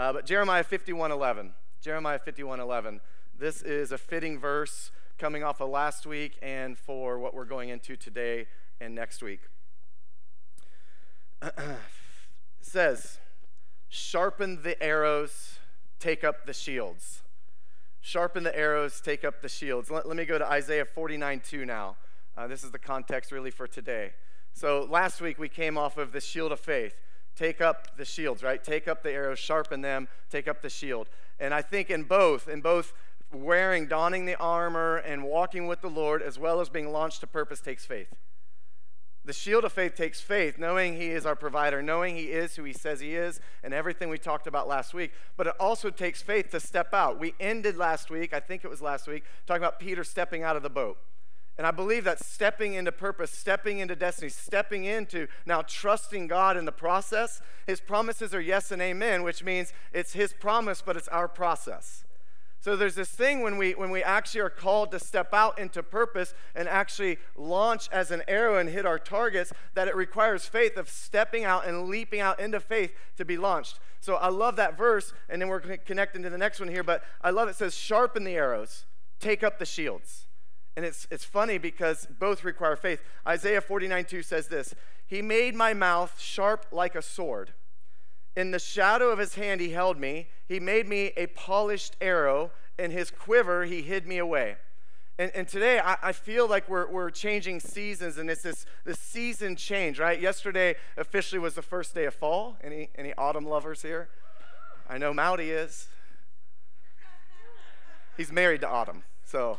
Uh, but Jeremiah 51:11. Jeremiah 51:11. This is a fitting verse coming off of last week and for what we're going into today and next week. says, "Sharpen the arrows, take up the shields." Sharpen the arrows, take up the shields. Let, let me go to Isaiah 49 2 now. Uh, this is the context really for today. So last week we came off of the shield of faith. Take up the shields, right? Take up the arrows, sharpen them, take up the shield. And I think in both, in both wearing, donning the armor and walking with the Lord, as well as being launched to purpose, takes faith. The shield of faith takes faith, knowing He is our provider, knowing He is who He says He is, and everything we talked about last week. But it also takes faith to step out. We ended last week, I think it was last week, talking about Peter stepping out of the boat. And I believe that stepping into purpose, stepping into destiny, stepping into now trusting God in the process, His promises are yes and amen, which means it's His promise, but it's our process. So there's this thing when we when we actually are called to step out into purpose and actually launch as an arrow and hit our targets that it requires faith of stepping out and leaping out into faith to be launched. So I love that verse and then we're connecting to the next one here but I love it, it says sharpen the arrows, take up the shields. And it's it's funny because both require faith. Isaiah 49 2 says this, "He made my mouth sharp like a sword." In the shadow of his hand, he held me. He made me a polished arrow. In his quiver, he hid me away. And, and today, I, I, feel like we're, we're changing seasons, and it's this, this season change, right? Yesterday officially was the first day of fall. Any, any autumn lovers here? I know Mouty is. He's married to Autumn, so.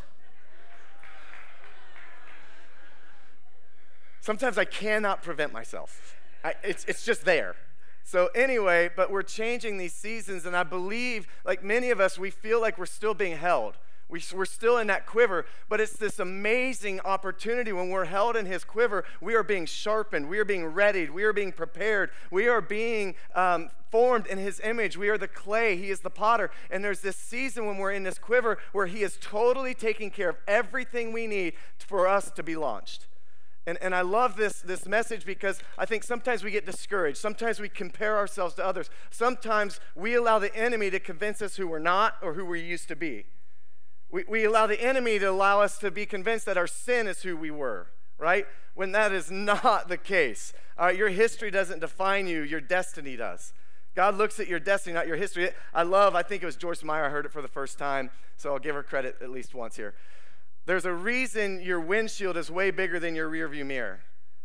Sometimes I cannot prevent myself. I, it's, it's just there. So, anyway, but we're changing these seasons, and I believe, like many of us, we feel like we're still being held. We, we're still in that quiver, but it's this amazing opportunity when we're held in His quiver. We are being sharpened, we are being readied, we are being prepared, we are being um, formed in His image. We are the clay, He is the potter. And there's this season when we're in this quiver where He is totally taking care of everything we need for us to be launched. And, and I love this, this message because I think sometimes we get discouraged. Sometimes we compare ourselves to others. Sometimes we allow the enemy to convince us who we're not or who we used to be. We, we allow the enemy to allow us to be convinced that our sin is who we were, right? When that is not the case. Uh, your history doesn't define you, your destiny does. God looks at your destiny, not your history. I love, I think it was Joyce Meyer, I heard it for the first time, so I'll give her credit at least once here. There's a reason your windshield is way bigger than your rearview mirror.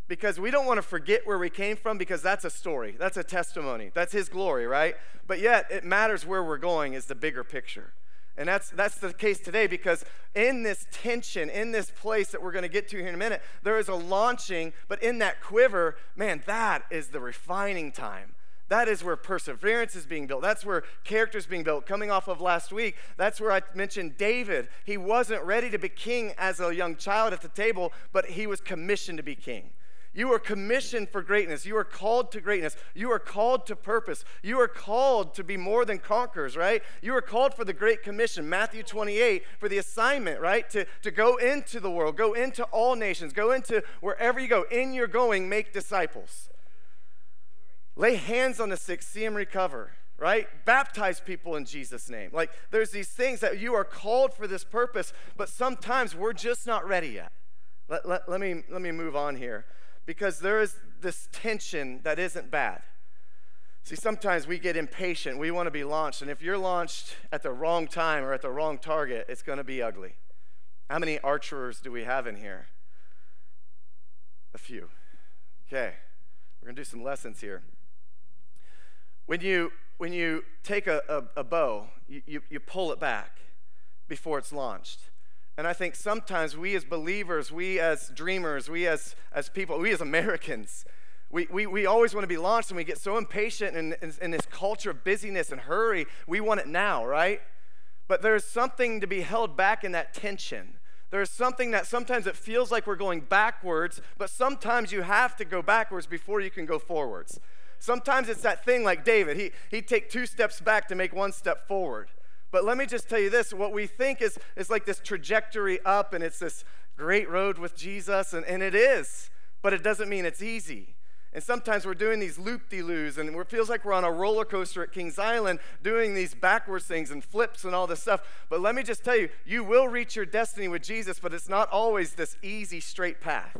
Because we don't want to forget where we came from because that's a story. That's a testimony. That's his glory, right? But yet it matters where we're going is the bigger picture. And that's that's the case today because in this tension, in this place that we're going to get to here in a minute, there is a launching, but in that quiver, man, that is the refining time. That is where perseverance is being built. That's where character is being built. Coming off of last week, that's where I mentioned David. He wasn't ready to be king as a young child at the table, but he was commissioned to be king. You are commissioned for greatness. You are called to greatness. You are called to purpose. You are called to be more than conquerors, right? You are called for the Great Commission, Matthew 28, for the assignment, right? To, to go into the world, go into all nations, go into wherever you go. In your going, make disciples. Lay hands on the sick, see them recover, right? Baptize people in Jesus' name. Like, there's these things that you are called for this purpose, but sometimes we're just not ready yet. Let, let, let, me, let me move on here because there is this tension that isn't bad. See, sometimes we get impatient. We want to be launched. And if you're launched at the wrong time or at the wrong target, it's going to be ugly. How many archers do we have in here? A few. Okay, we're going to do some lessons here. When you, when you take a, a, a bow, you, you, you pull it back before it's launched. And I think sometimes we as believers, we as dreamers, we as, as people, we as Americans, we, we, we always want to be launched and we get so impatient in, in, in, this culture of busyness and hurry. We want it now, right? But there's something to be held back in that tension. There's something that sometimes it feels like we're going backwards, but sometimes you have to go backwards before you can go forwards. Sometimes it's that thing like David. He, he'd take two steps back to make one step forward. But let me just tell you this what we think is, is like this trajectory up and it's this great road with Jesus, and, and it is, but it doesn't mean it's easy. And sometimes we're doing these loop de loos, and it feels like we're on a roller coaster at Kings Island doing these backwards things and flips and all this stuff. But let me just tell you, you will reach your destiny with Jesus, but it's not always this easy, straight path.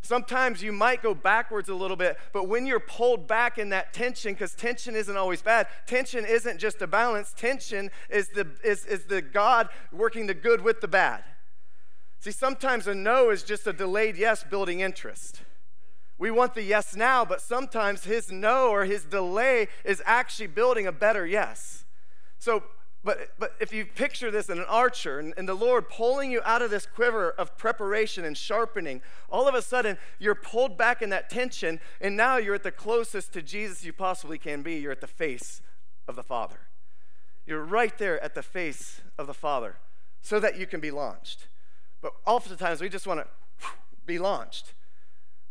Sometimes you might go backwards a little bit, but when you're pulled back in that tension, because tension isn't always bad, tension isn't just a balance, tension is the, is, is the God working the good with the bad. See, sometimes a no is just a delayed yes building interest. We want the yes now, but sometimes his no or his delay is actually building a better yes. So, but, but if you picture this in an archer and, and, the Lord pulling you out of this quiver of preparation and sharpening, all of a sudden you're pulled back in that tension, and now you're at the closest to Jesus you possibly can be. You're at the face of the Father. You're right there at the face of the Father so that you can be launched. But oftentimes we just want to be launched.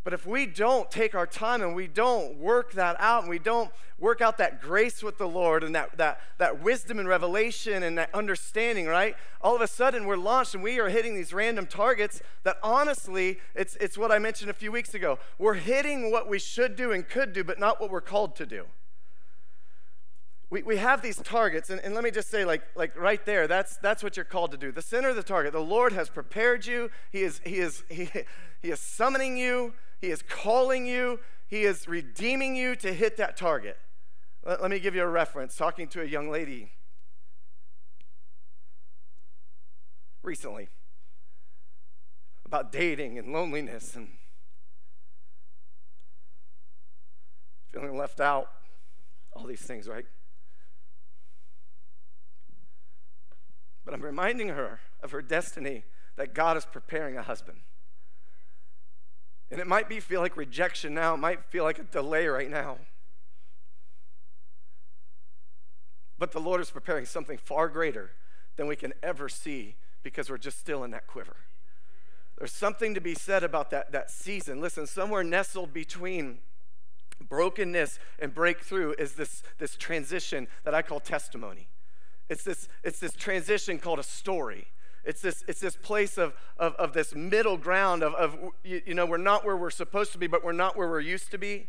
But if we don't take our time and we don't work that out and we don't work out that grace with the Lord and that, that, that wisdom and revelation and that understanding, right? All of a sudden we're launched and we are hitting these random targets that honestly, it's, it's what I mentioned a few weeks ago. We're hitting what we should do and could do, but not what we're called to do. We, we have these targets, and, and let me just say, like, like right there, that's, that's what you're called to do. The center of the target, the Lord has prepared you, He is, he is, he, he is summoning you he is calling you, He is redeeming you to hit that target. Let, let me give you a reference. Talking to a young lady recently about dating and loneliness and feeling left out, all these things, right? But I'm reminding her of her destiny that God is preparing a husband. And it might be feel like rejection now, it might feel like a delay right now. But the Lord is preparing something far greater than we can ever see because we're just still in that quiver. There's something to be said about that, that season. Listen, somewhere nestled between brokenness and breakthrough is this, this transition that I call testimony. It's this, it's this transition called a story. It's this, it's this place of, of, of this middle ground of, of you, you know, we're not where we're supposed to be, but we're not where we're used to be.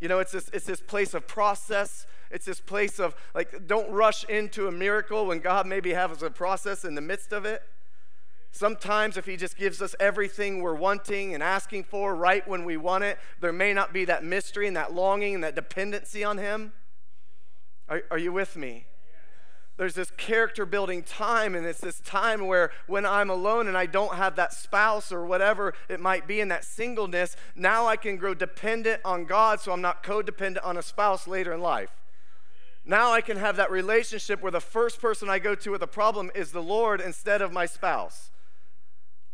You know, it's this, it's this place of process. It's this place of, like, don't rush into a miracle when God maybe has a process in the midst of it. Sometimes, if He just gives us everything we're wanting and asking for right when we want it, there may not be that mystery and that longing and that dependency on Him. Are, are you with me? There's this character building time, and it's this time where when I'm alone and I don't have that spouse or whatever it might be in that singleness, now I can grow dependent on God so I'm not codependent on a spouse later in life. Now I can have that relationship where the first person I go to with a problem is the Lord instead of my spouse.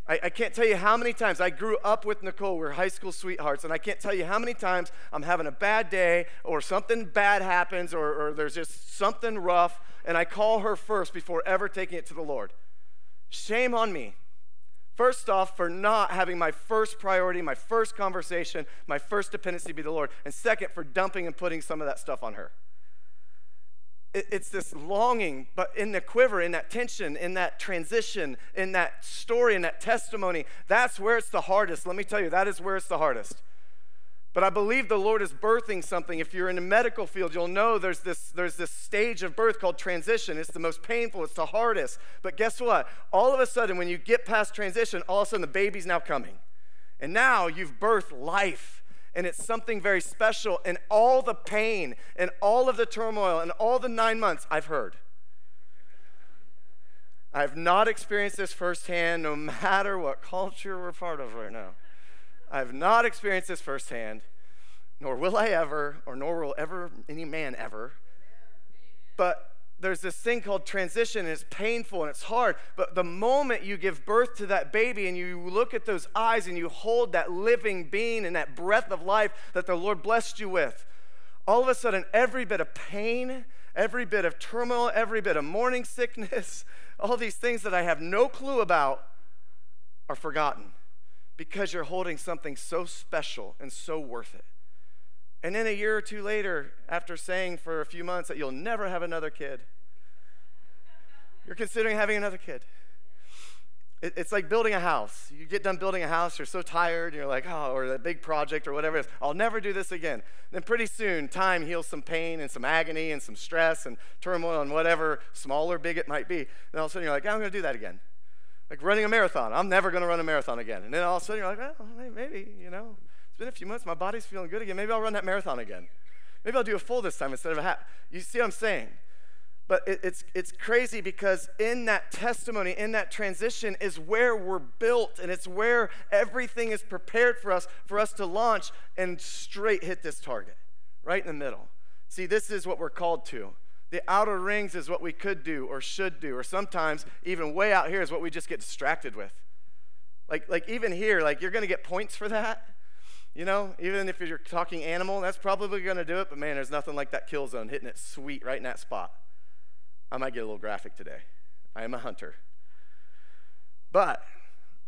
I, I, can't tell you how many times I grew up with Nicole. We're high school sweethearts, and I can't tell you how many times I'm having a bad day or something bad happens or, or there's just something rough and I call her first before ever taking it to the Lord. Shame on me. First off, for not having my first priority, my first conversation, my first dependency be the Lord. And second, for dumping and putting some of that stuff on her. It's this longing, but in the quiver, in that tension, in that transition, in that story, in that testimony, that's where it's the hardest. Let me tell you, that is where it's the hardest. But I believe the Lord is birthing something. If you're in the medical field, you'll know there's this, there's this stage of birth called transition. It's the most painful, it's the hardest. But guess what? All of a sudden, when you get past transition, all of a sudden the baby's now coming. And now you've birthed life. And it's something very special. And all the pain and all of the turmoil and all the nine months, I've heard. I've not experienced this firsthand, no matter what culture we're part of right now. I have not experienced this firsthand, nor will I ever, or nor will ever any man ever. But there's this thing called transition, and it's painful and it's hard. But the moment you give birth to that baby and you look at those eyes and you hold that living being and that breath of life that the Lord blessed you with, all of a sudden, every bit of pain, every bit of turmoil, every bit of morning sickness, all these things that I have no clue about are forgotten because you're holding something so special and so worth it. And then a year or two later, after saying for a few months that you'll never have another kid, you're considering having another kid. it's like building a house. You get done building a house, you're so tired, you're like, oh, or that big project or whatever it is, I'll never do this again. Then pretty soon, time heals some pain and some agony and some stress and turmoil and whatever, small or big it might be. Then all of a sudden you're like, I'm going to do that again. Like running a marathon. I'm never going to run a marathon again. And then all of a sudden you're like, well, maybe, you know, it's been a few months, my body's feeling good again. Maybe I'll run that marathon again. Maybe I'll do a full this time instead of a half. You see what I'm saying? But it, it's, it's crazy because in that testimony, in that transition, is where we're built, and it's where everything is prepared for us, for us to launch and straight hit this target, right in the middle. See, this is what we're called to. The outer rings is what we could do or should do, or sometimes even way out here is what we just get distracted with. Like, like even here, like you're to get points for that. You know, even if you're talking animal, that's probably to do it. But man, there's nothing like that kill zone hitting it sweet right in that spot. I might get a little graphic today. I am a hunter. But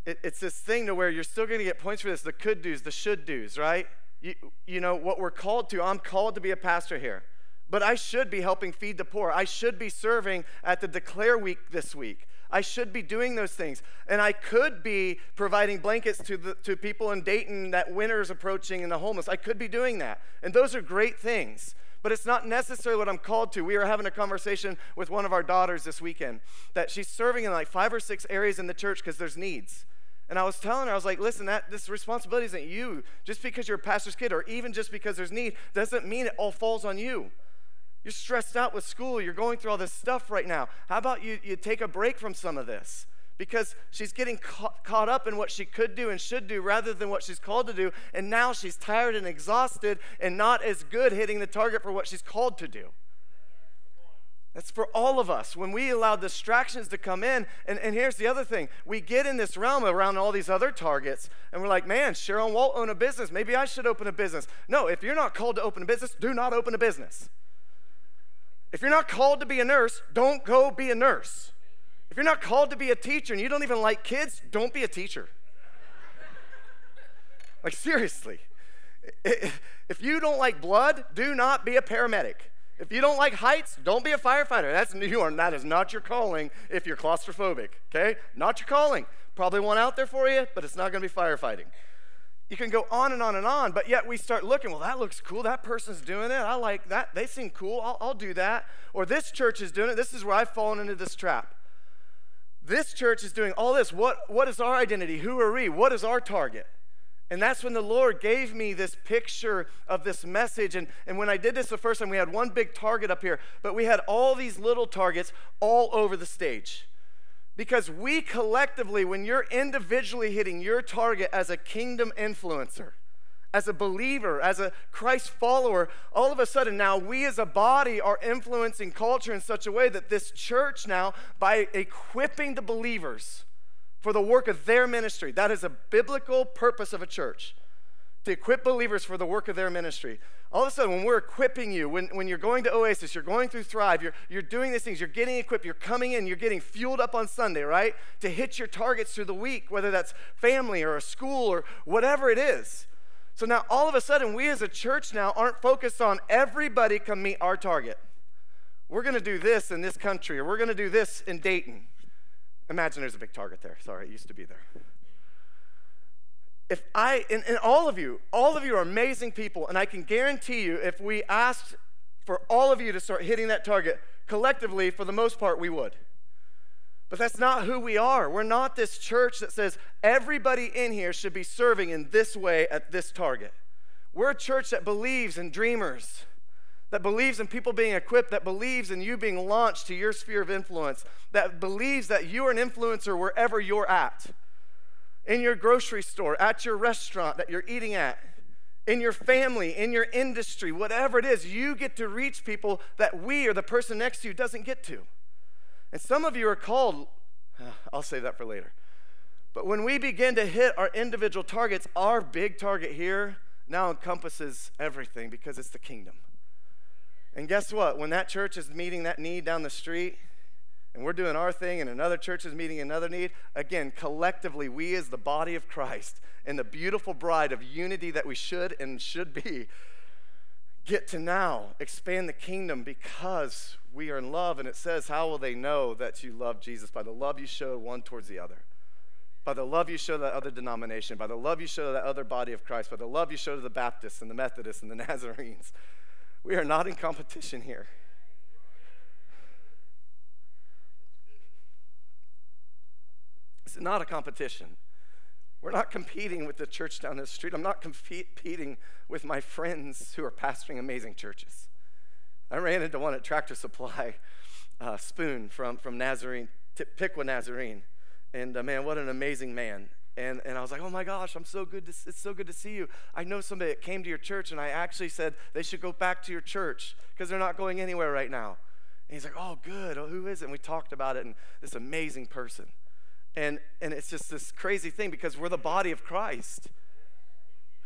it, it's this thing to where you're still going to get points for this the could do's, the should do's, right? You, you know, what we're called to, I'm called to be a pastor here. But I should be helping feed the poor. I should be serving at the Declare Week this week. I should be doing those things. And I could be providing blankets to, the, to people in Dayton that winter is approaching and the homeless. I could be doing that. And those are great things but it's not necessarily what I'm called to. We were having a conversation with one of our daughters this weekend that she's serving in like five or six areas in the church because there's needs. And I was telling her, I was like, listen, that this responsibility isn't you. Just because you're a pastor's kid, or even just because there's need, doesn't mean it all falls on you. You're stressed out with school, you're going through all this stuff right now. How about you, you take a break from some of this? Because she's getting caught, up in what she could do and should do rather than what she's called to do. And now she's tired and exhausted and not as good hitting the target for what she's called to do. That's for all of us. When we allow distractions to come in, and, and here's the other thing we get in this realm around all these other targets, and we're like, man, Cheryl Walt own a business. Maybe I should open a business. No, if you're not called to open a business, do not open a business. If you're not called to be a nurse, don't go be a nurse. If you're not called to be a teacher and you don't even like kids, don't be a teacher. like, seriously. If you don't like blood, do not be a paramedic. If you don't like heights, don't be a firefighter. That's you are that is not your calling if you're claustrophobic, okay? Not your calling. Probably one out there for you, but it's not going to be firefighting. You can go on and on and on, but yet we start looking, well, that looks cool. That person's doing it. I like that. They seem cool. I'll, I'll do that. Or this church is doing it. This is where I've fallen into this trap. This church is doing all this. What, what is our identity? Who are we? What is our target? And that's when the Lord gave me this picture of this message. And, and when I did this the first time, we had one big target up here, but we had all these little targets all over the stage. Because we collectively, when you're individually hitting your target as a kingdom influencer, as a believer, as a Christ follower, all of a sudden now we as a body are influencing culture in such a way that this church now, by equipping the believers for the work of their ministry, that is a biblical purpose of a church, to equip believers for the work of their ministry. All of a sudden, when we're equipping you, when, when you're going to Oasis, you're going through Thrive, you're, you're doing these things, you're getting equipped, you're coming in, you're getting fueled up on Sunday, right? To hit your targets through the week, whether that's family or a school or whatever it is. So now all of a sudden, we as a church now aren't focused on everybody can meet our target. We're going to do this in this country, or we're going to do this in Dayton. Imagine there's a big target there. Sorry, it used to be there. If I, and, and all of you, all of you are amazing people, and I can guarantee you, if we asked for all of you to start hitting that target collectively, for the most part, we would. But that's not who we are. We're not this church that says everybody in here should be serving in this way at this target. We're a church that believes in dreamers, that believes in people being equipped, that believes in you being launched to your sphere of influence, that believes that you are an influencer wherever you're at in your grocery store, at your restaurant that you're eating at, in your family, in your industry, whatever it is, you get to reach people that we or the person next to you doesn't get to. And some of you are called, I'll save that for later. But when we begin to hit our individual targets, our big target here now encompasses everything because it's the kingdom. And guess what? When that church is meeting that need down the street, and we're doing our thing, and another church is meeting another need, again, collectively, we as the body of Christ and the beautiful bride of unity that we should and should be, get to now expand the kingdom because we are in love. And it says, How will they know that you love Jesus? By the love you show one towards the other. by the love you show to that other denomination, by the love you show to that other body of Christ, by the love you show to the Baptists and the Methodists and the Nazarenes. We are not in competition here. It's not a competition. We're not competing with the church down the street. I'm not competing with my friends who are pastoring amazing churches. I ran into one at Tractor Supply, uh, Spoon from, from Nazarene, Piqua Nazarene. And uh, man, what an amazing man. And, and I was like, oh my gosh, I'm so good to, it's so good to see you. I know somebody that came to your church, and I actually said they should go back to your church because they're not going anywhere right now. And he's like, oh, good. Oh, who is it? And we talked about it, and this amazing person. And, and it's just this crazy thing because we're the body of Christ.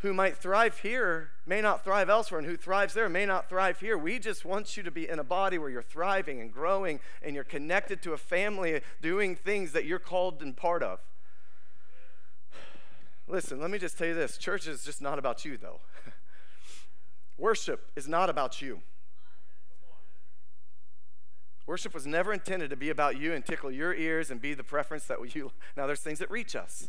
Who might thrive here may not thrive elsewhere, and who thrives there may not thrive here. We just want you to be in a body where you're thriving and growing and you're connected to a family doing things that you're called and part of. Listen, let me just tell you this church is just not about you, though. Worship is not about you. Worship was never intended to be about you and tickle your ears and be the preference that you. Now, there's things that reach us.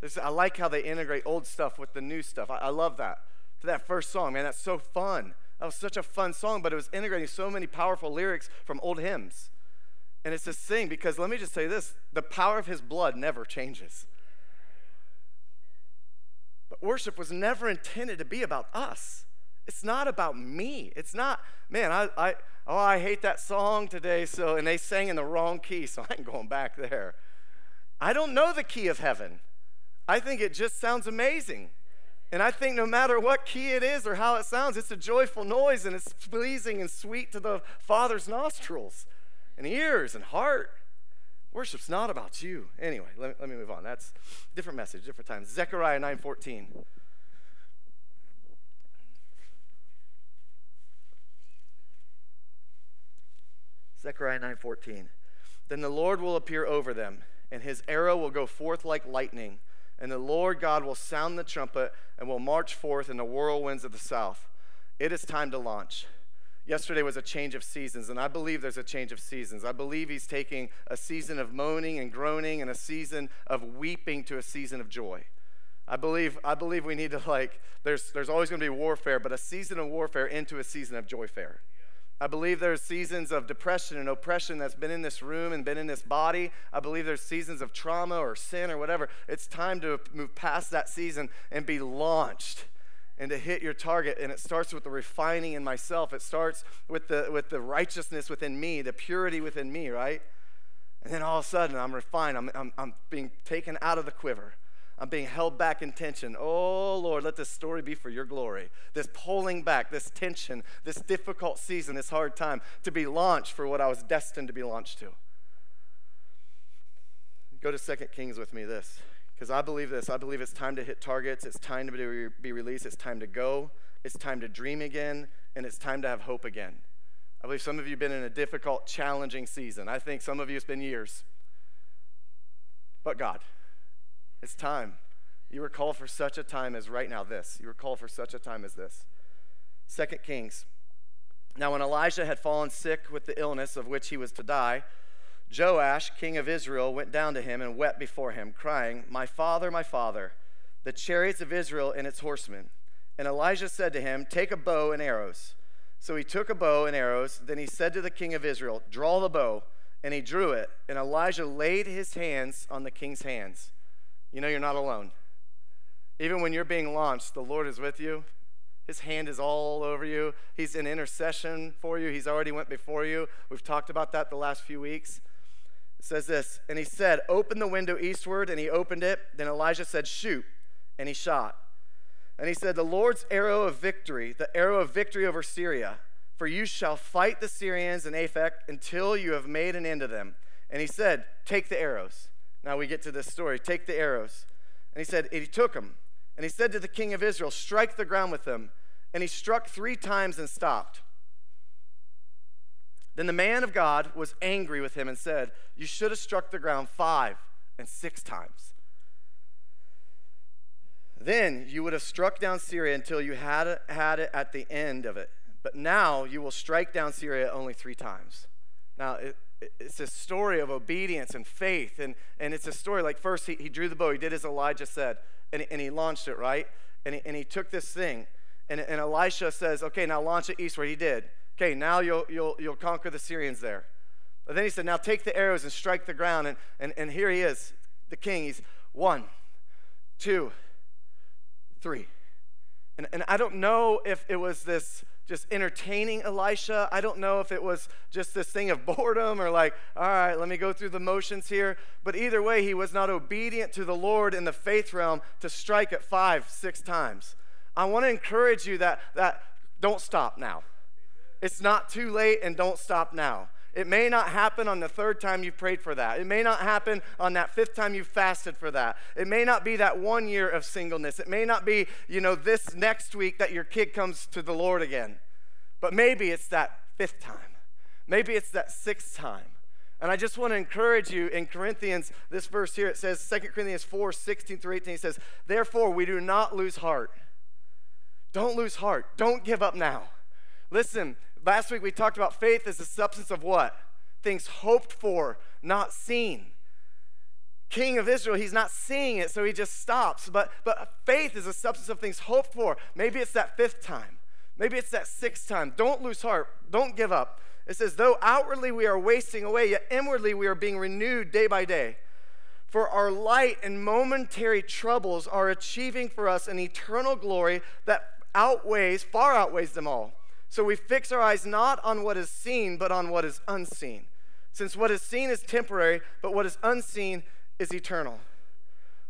There's, I like how they integrate old stuff with the new stuff. I, I love that. To that first song, man, that's so fun. That was such a fun song, but it was integrating so many powerful lyrics from old hymns. And it's this thing because let me just say this the power of his blood never changes. But worship was never intended to be about us. It's not about me. It's not, man, I, I oh, I hate that song today, so, and they sang in the wrong key, so I ain't going back there. I don't know the key of heaven. I think it just sounds amazing. And I think no matter what key it is or how it sounds, it's a joyful noise and it's pleasing and sweet to the Father's nostrils and ears and heart. Worship's not about you. Anyway, let me, let me move on. That's different message, different times. Zechariah 9:14. Zechariah 9:14. Then the Lord will appear over them, and his arrow will go forth like lightning, and the Lord God will sound the trumpet and will march forth in the whirlwinds of the south. It is time to launch. Yesterday was a change of seasons, and I believe there's a change of seasons. I believe he's taking a season of moaning and groaning and a season of weeping to a season of joy. I believe, I believe we need to like, there's, there's always going to be warfare, but a season of warfare into a season of joy fair. I believe there's seasons of depression and oppression that's been in this room and been in this body. I believe there's seasons of trauma or sin or whatever. It's time to move past that season and be launched and to hit your target. And it starts with the refining in myself. It starts with the with the righteousness within me, the purity within me, right? And then all of a sudden I'm refined. I'm, I'm, I'm being taken out of the quiver. I'm being held back in tension. Oh, Lord, let this story be for your glory. This pulling back, this tension, this difficult season, this hard time to be launched for what I was destined to be launched to. Go to Second Kings with me, this. Because I believe this. I believe it's time to hit targets. It's time to be released. It's time to go. It's time to dream again. And it's time to have hope again. I believe some of you have been in a difficult, challenging season. I think some of you it's been years. But God. It's time. You were called for such a time as right now, this. You were called for such a time as this. Second Kings. Now, when Elijah had fallen sick with the illness of which he was to die, Joash, king of Israel, went down to him and wept before him, crying, My father, my father, the chariots of Israel and its horsemen. And Elijah said to him, Take a bow and arrows. So he took a bow and arrows. Then he said to the king of Israel, Draw the bow. And he drew it. And Elijah laid his hands on the king's hands you know you're not alone. Even when you're being launched, the Lord is with you. His hand is all over you. He's in intercession for you. He's already went before you. We've talked about that the last few weeks. It says this, and he said, "Open the window eastward," and he opened it. Then Elijah said, "Shoot," and he shot. And he said, "The Lord's arrow of victory, the arrow of victory over Syria, for you shall fight the Syrians in Aphek until you have made an end of them." And he said, "Take the arrows." Now we get to this story. Take the arrows. And he said, and he took them. And he said to the king of Israel, Strike the ground with them. And he struck three times and stopped. Then the man of God was angry with him and said, You should have struck the ground five and six times. Then you would have struck down Syria until you had it, had it at the end of it. But now you will strike down Syria only three times. Now, it, it's a story of obedience and faith. And, and it's a story like first he, he drew the bow, he did as Elijah said, and, and he launched it, right? And he, and he took this thing, and, and Elisha says, okay, now launch it eastward. He did. Okay, now you'll, you'll, you'll conquer the Syrians there. But then he said, now take the arrows and strike the ground. And, and, and here he is, the king. He's one, two, three. And, and I don't know if it was this just entertaining Elisha. I don't know if it was just this thing of boredom or like, all right, let me go through the motions here. But either way, he was not obedient to the Lord in the faith realm to strike it five, six times. I want to encourage you that, that don't stop now. It's not too late and don't stop now. It may not happen on the third time you've prayed for that. It may not happen on that fifth time you've fasted for that. It may not be that one year of singleness. It may not be, you know, this next week that your kid comes to the Lord again. But maybe it's that fifth time. Maybe it's that sixth time. And I just want to encourage you in Corinthians, this verse here, it says, 2 Corinthians 4 16 through 18, it says, Therefore, we do not lose heart. Don't lose heart. Don't give up now. Listen, last week we talked about faith as the substance of what? Things hoped for, not seen. King of Israel, he's not seeing it, so he just stops. But, but faith is a substance of things hoped for. Maybe it's that fifth time. Maybe it's that sixth time. Don't lose heart. Don't give up. It says, though outwardly we are wasting away, yet inwardly we are being renewed day by day. For our light and momentary troubles are achieving for us an eternal glory that outweighs, far outweighs them all. So we fix our eyes not on what is seen, but on what is unseen. Since what is seen is temporary, but what is unseen is eternal.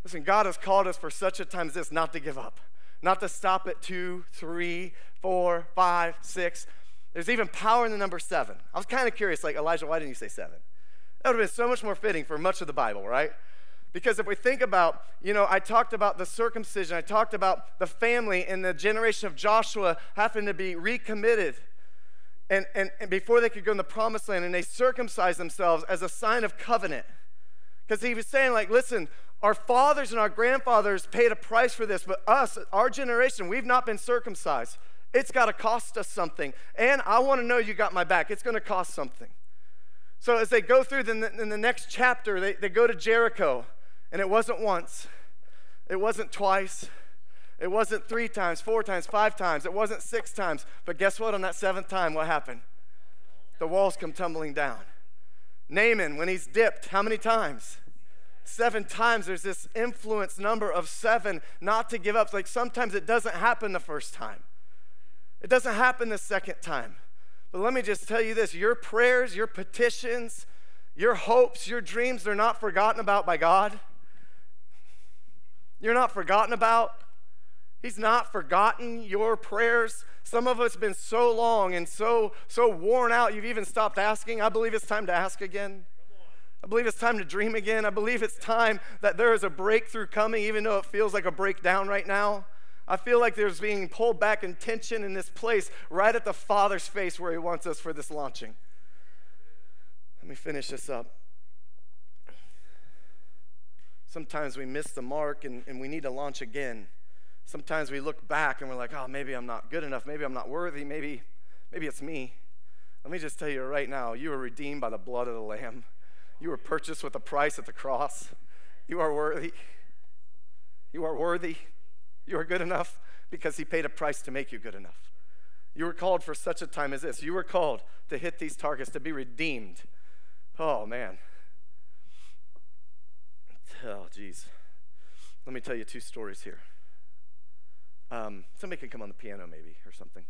Listen, God has called us for such a time as this not to give up, not to stop at two, three, four, five, six. There's even power in the number seven. I was kind of curious, like, Elijah, why didn't you say seven? That would have been so much more fitting for much of the Bible, right? Because if we think about, you know, I talked about the circumcision, I talked about the family and the generation of Joshua having to be recommitted. And, and, and before they could go in the promised land, and they circumcised themselves as a sign of covenant. Because he was saying, like, listen, our fathers and our grandfathers paid a price for this, but us, our generation, we've not been circumcised. It's got to cost us something. And I want to know you got my back. It's going to cost something. So as they go through, then in the next chapter, they, they go to Jericho. And it wasn't once, it wasn't twice, it wasn't three times, four times, five times, it wasn't six times. But guess what? On that seventh time, what happened? The walls come tumbling down. Naaman, when he's dipped, how many times? Seven times. There's this influence number of seven, not to give up. Like sometimes it doesn't happen the first time, it doesn't happen the second time. But let me just tell you this your prayers, your petitions, your hopes, your dreams, they're not forgotten about by God. You're not forgotten about. He's not forgotten your prayers. Some of us been so long and so so worn out you've even stopped asking. I believe it's time to ask again. I believe it's time to dream again. I believe it's time that there is a breakthrough coming, even though it feels like a breakdown right now. I feel like there's being pulled back in tension in this place, right at the Father's face where He wants us for this launching. Let me finish this up. Sometimes we miss the mark and, and we need to launch again. Sometimes we look back and we're like, oh, maybe I'm not good enough. Maybe I'm not worthy. Maybe, maybe it's me. Let me just tell you right now you were redeemed by the blood of the Lamb. You were purchased with a price at the cross. You are worthy. You are worthy. You are good enough because He paid a price to make you good enough. You were called for such a time as this. You were called to hit these targets, to be redeemed. Oh, man. Oh, geez. Let me tell you two stories here. Um, somebody can come on the piano, maybe, or something.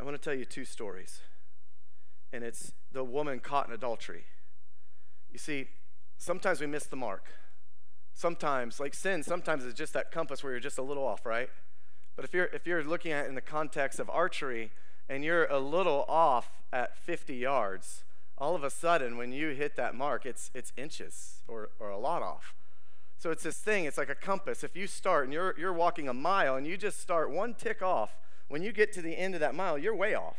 I want to tell you two stories. And it's the woman caught in adultery. You see, sometimes we miss the mark. Sometimes, like sin, sometimes it's just that compass where you're just a little off, right? But if you're if you're looking at it in the context of archery and you're a little off at 50 yards, all of a sudden when you hit that mark it's it's inches or, or a lot off. So it's this thing it's like a compass. If you start and you're you're walking a mile and you just start one tick off when you get to the end of that mile you're way off.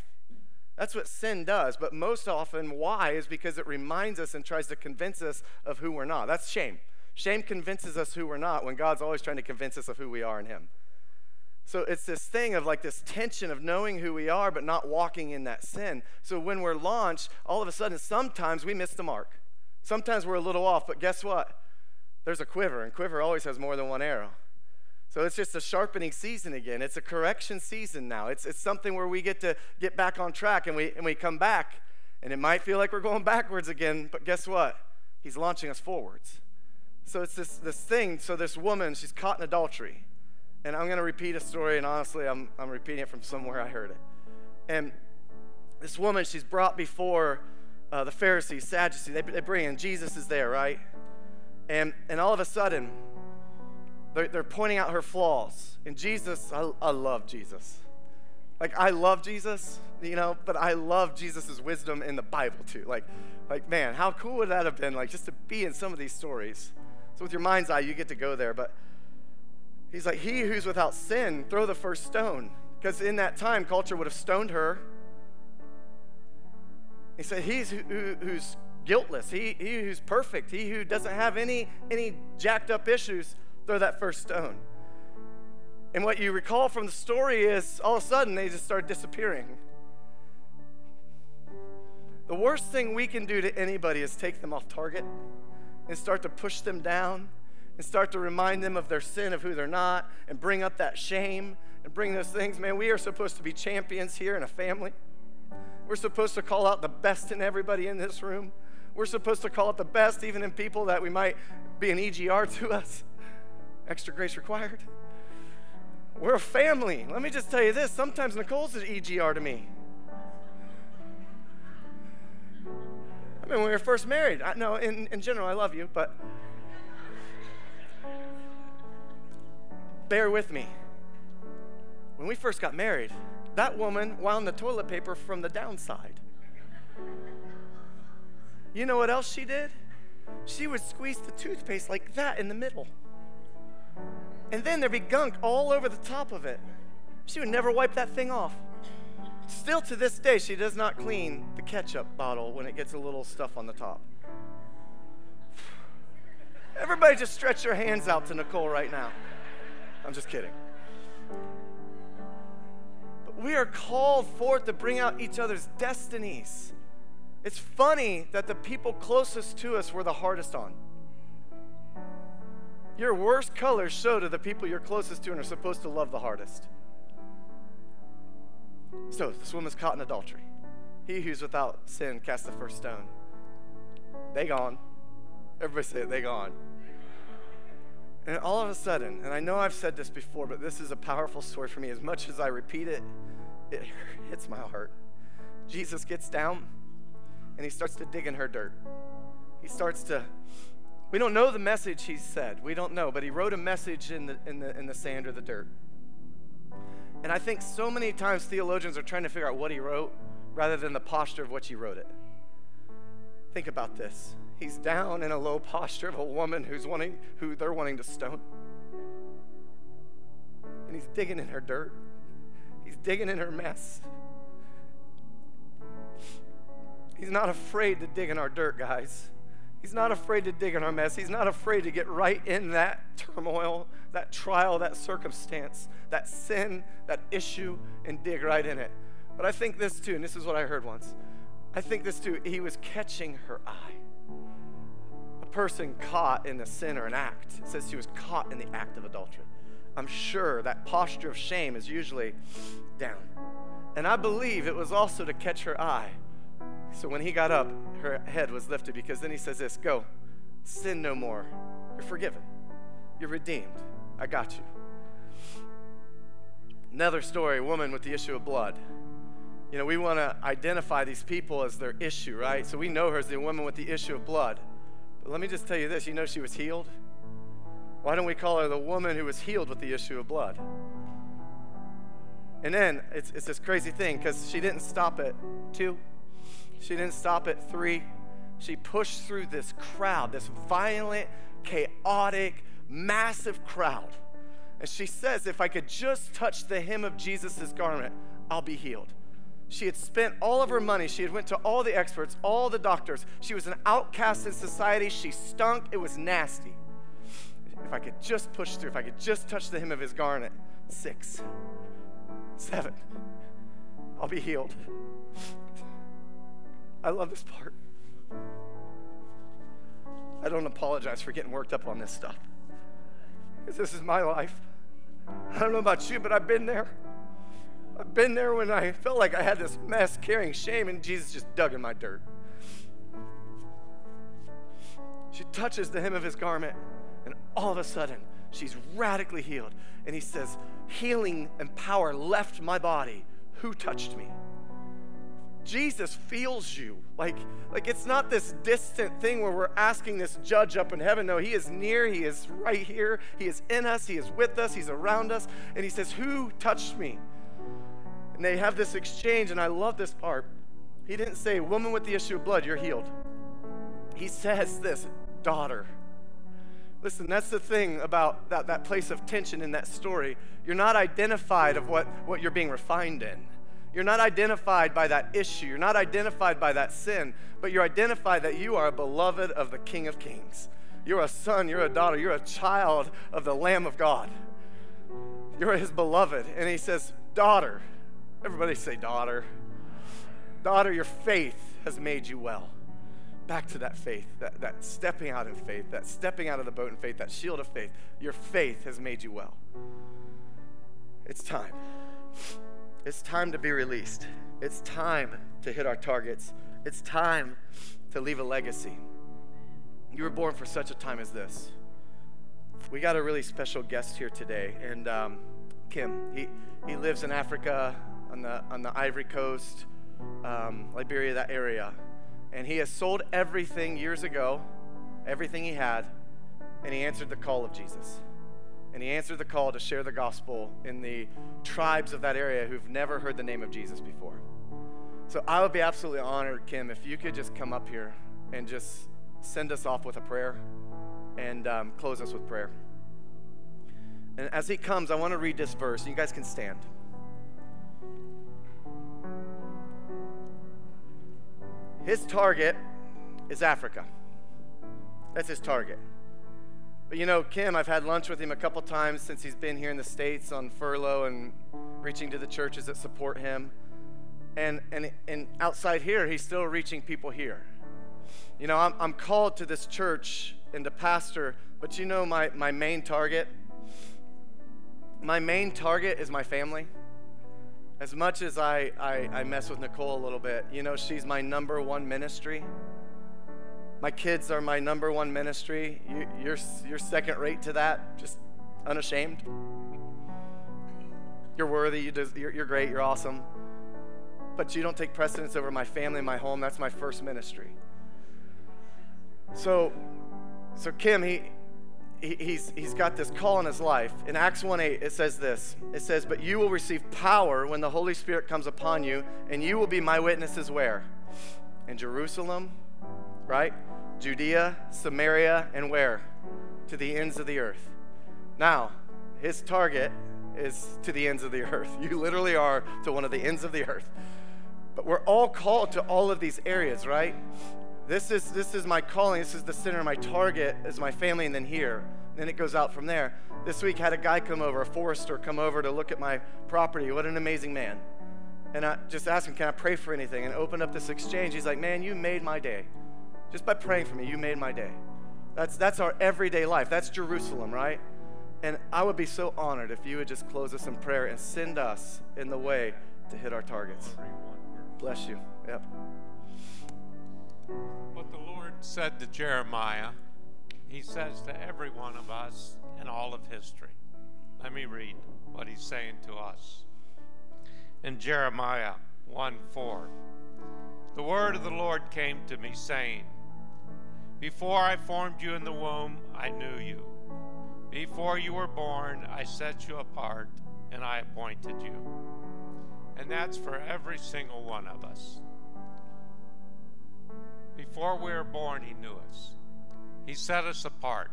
That's what sin does but most often why is because it reminds us and tries to convince us of who we're not. That's shame. Shame convinces us who we're not when god's always trying to convince us of who we are in him So it's this thing of like this tension of knowing who we are, but not walking in that sin. So when we're launched, all of a sudden, sometimes we miss the mark. Sometimes we're a little off, but guess what? There's a quiver, and quiver always has more than one arrow. So it's just a sharpening season again. It's a correction season now. It's, it's something where we get to get back on track and we, and we come back. And it might feel like we're going backwards again, but guess what? He's launching us forwards. So it's this, this thing. So this woman, she's caught in adultery. And I'm going to repeat a story, and honestly, I'm, I'm repeating it from somewhere I heard it. And this woman, she's brought before uh, the Pharisees, Sadducees. They, they bring in, Jesus is there, right? And, and all of a sudden, they're, they're pointing out her flaws. And Jesus, I, I love Jesus. Like, I love Jesus, you know, but I love Jesus' wisdom in the Bible too. Like, like, man, how cool would that have been, like, just to be in some of these stories? So, with your mind's eye, you get to go there. But He's like, He who's without sin, throw the first stone. Because in that time, culture would have stoned her. He said, He's who, who's guiltless, he, he who's perfect, he who doesn't have any, any jacked up issues, throw that first stone. And what you recall from the story is all of a sudden they just start disappearing. The worst thing we can do to anybody is take them off target and start to push them down and start to remind them of their sin, of who they're not, and bring up that shame and bring those things. Man, we are supposed to be champions here in a family. We're supposed to call out the best in everybody in this room. We're supposed to call out the best even in people that we might be an EGR to us. Extra grace required. We're a family. Let me just tell you this sometimes Nicole's an EGR to me. I mean, when we were first married, I, no, in, in general, I love you, but bear with me. When we first got married, that woman wound the toilet paper from the downside. You know what else she did? She would squeeze the toothpaste like that in the middle. And then there'd be gunk all over the top of it. She would never wipe that thing off. Still to this day, she does not clean the ketchup bottle when it gets a little stuff on the top. Everybody just stretch your hands out to Nicole right now. I'm just kidding. But we are called forth to bring out each other's destinies. It's funny that the people closest to us were the hardest on. Your worst colors show to the people you're closest to and are supposed to love the hardest. So, this woman's caught in adultery. He who's without sin cast the first stone. They gone. Everybody say it, they gone. And all of a sudden, and I know I've said this before, but this is a powerful story for me. As much as I repeat it, it hits my heart. Jesus gets down and he starts to dig in her dirt. He starts to, we don't know the message he said. We don't know, but he wrote a message in the, in the, in the sand or the dirt. And I think so many times theologians are trying to figure out what he wrote rather than the posture of which he wrote it. Think about this. He's down in a low posture of a woman who's wanting, who they're wanting to stone. And he's digging in her dirt. He's digging in her mess. He's not afraid to dig in our dirt, guys. He's not afraid to dig in our mess. He's not afraid to get right in that turmoil, that trial, that circumstance, that sin, that issue, and dig right in it. But I think this too, and this is what I heard once. I think this too, he was catching her eye person caught in a sin or an act. It says she was caught in the act of adultery. I'm sure that posture of shame is usually down. And I believe it was also to catch her eye. So when he got up, her head was lifted because then he says this Go, sin no more. You're forgiven. You're redeemed. I got you. Another story, woman with the issue of blood. You know, we want to identify these people as their issue, right? So we know her as the woman with the issue of blood. But let me just tell you this you know she was healed? Why don't we call her the woman who was healed with the issue of blood? And then it's, it's this crazy thing because she didn't stop at two, she didn't stop at three. She pushed through this crowd, this violent, chaotic, massive crowd. And she says, If I could just touch the hem of Jesus' garment, I'll be healed. She had spent all of her money. She had went to all the experts, all the doctors. She was an outcast in society. She stunk. It was nasty. If I could just push through, if I could just touch the hem of his garment, six, seven. I'll be healed. I love this part. I don't apologize for getting worked up on this stuff. Because this is my life. I don't know about you, but I've been there. I've been there when I felt like I had this mess carrying shame, and Jesus just dug in my dirt. She touches the hem of his garment, and all of a sudden, she's radically healed. And he says, Healing and power left my body. Who touched me? Jesus feels you. Like, like it's not this distant thing where we're asking this judge up in heaven. No, he is near, he is right here, he is in us, he is with us, he's around us. And he says, Who touched me? And they have this exchange, and I love this part. He didn't say, Woman with the issue of blood, you're healed. He says this, Daughter. Listen, that's the thing about that, that place of tension in that story. You're not identified of what, what you're being refined in. You're not identified by that issue. You're not identified by that sin, but you're identified that you are a beloved of the King of Kings. You're a son, you're a daughter, you're a child of the Lamb of God. You're his beloved. And he says, Daughter. Everybody say, Daughter. Daughter, your faith has made you well. Back to that faith, that, that stepping out in faith, that stepping out of the boat in faith, that shield of faith. Your faith has made you well. It's time. It's time to be released. It's time to hit our targets. It's time to leave a legacy. You were born for such a time as this. We got a really special guest here today, and um, Kim. He, he lives in Africa on the, on the Ivory Coast, um, Liberia, that area. And he has sold everything years ago, everything he had, and he answered the call of Jesus and he answered the call to share the gospel in the tribes of that area who've never heard the name of Jesus before. So I would be absolutely honored, Kim, if you could just come up here and just send us off with a prayer and um, close us with prayer. And as he comes, I want to read this verse. And you guys can stand. His target is Africa. That's his target. But you know, Kim, I've had lunch with him a couple times since he's been here in the States on furlough and reaching to the churches that support him. And, and, and outside here, he's still reaching people here. You know, I'm, I'm called to this church and to pastor, but you know, my, my main target? My main target is my family. As much as I, I, I mess with Nicole a little bit, you know, she's my number one ministry. My kids are my number one ministry. You, you're, you're second rate to that, just unashamed. You're worthy, you des- you're, you're great, you're awesome. But you don't take precedence over my family and my home. That's my first ministry. So, so Kim, he, he, he's, he's got this call in his life. In Acts 1 8, it says this It says, But you will receive power when the Holy Spirit comes upon you, and you will be my witnesses where? In Jerusalem, right? Judea, Samaria, and where? To the ends of the earth. Now, his target is to the ends of the earth. You literally are to one of the ends of the earth. But we're all called to all of these areas, right? This is this is my calling. This is the center. My target is my family, and then here. Then it goes out from there. This week had a guy come over, a forester come over to look at my property. What an amazing man. And I just asked him, Can I pray for anything? And opened up this exchange. He's like, Man, you made my day. Just by praying for me, you made my day. That's, that's our everyday life. That's Jerusalem, right? And I would be so honored if you would just close us in prayer and send us in the way to hit our targets. Bless you. Yep. What the Lord said to Jeremiah, he says to every one of us in all of history. Let me read what he's saying to us. In Jeremiah 1 4, the word of the Lord came to me, saying, before I formed you in the womb, I knew you. Before you were born, I set you apart and I appointed you. And that's for every single one of us. Before we were born, He knew us. He set us apart.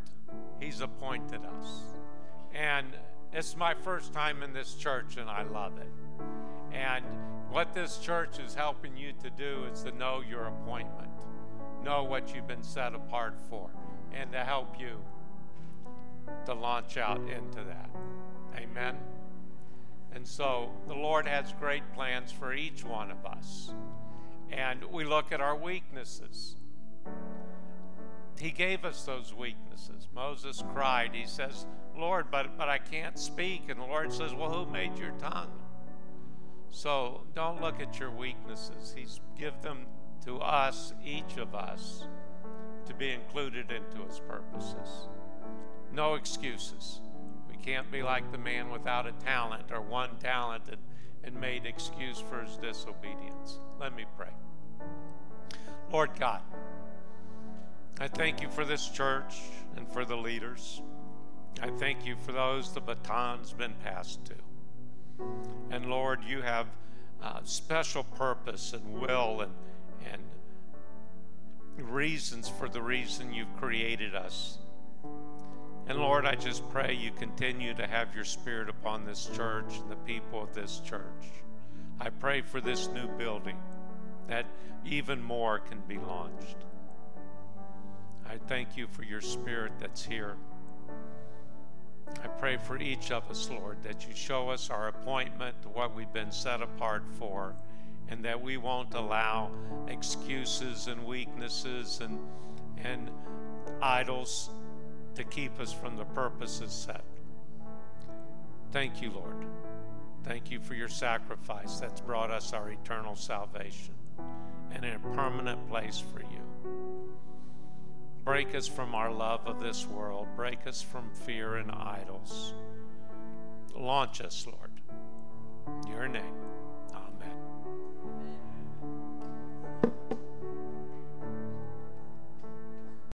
He's appointed us. And it's my first time in this church, and I love it. And what this church is helping you to do is to know your appointment know what you've been set apart for and to help you to launch out into that. Amen. And so the Lord has great plans for each one of us. And we look at our weaknesses. He gave us those weaknesses. Moses cried. He says, Lord, but, but I can't speak. And the Lord says, Well, who made your tongue? So don't look at your weaknesses. He's give them to us, each of us, to be included into his purposes. No excuses. We can't be like the man without a talent or one talent and, and made excuse for his disobedience. Let me pray. Lord God, I thank you for this church and for the leaders. I thank you for those the baton's been passed to. And Lord, you have uh, special purpose and will and, and reasons for the reason you've created us. And Lord, I just pray you continue to have your spirit upon this church and the people of this church. I pray for this new building that even more can be launched. I thank you for your spirit that's here. I pray for each of us, Lord, that you show us our appointment, what we've been set apart for, and that we won't allow excuses and weaknesses and, and idols to keep us from the purposes set. Thank you, Lord. Thank you for your sacrifice that's brought us our eternal salvation and a permanent place for you. Break us from our love of this world. Break us from fear and idols. Launch us, Lord. Your name.